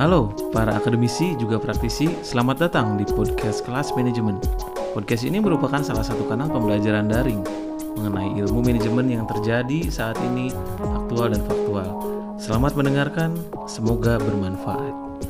Halo para akademisi juga praktisi, selamat datang di podcast kelas manajemen. Podcast ini merupakan salah satu kanal pembelajaran daring mengenai ilmu manajemen yang terjadi saat ini, aktual dan faktual. Selamat mendengarkan, semoga bermanfaat.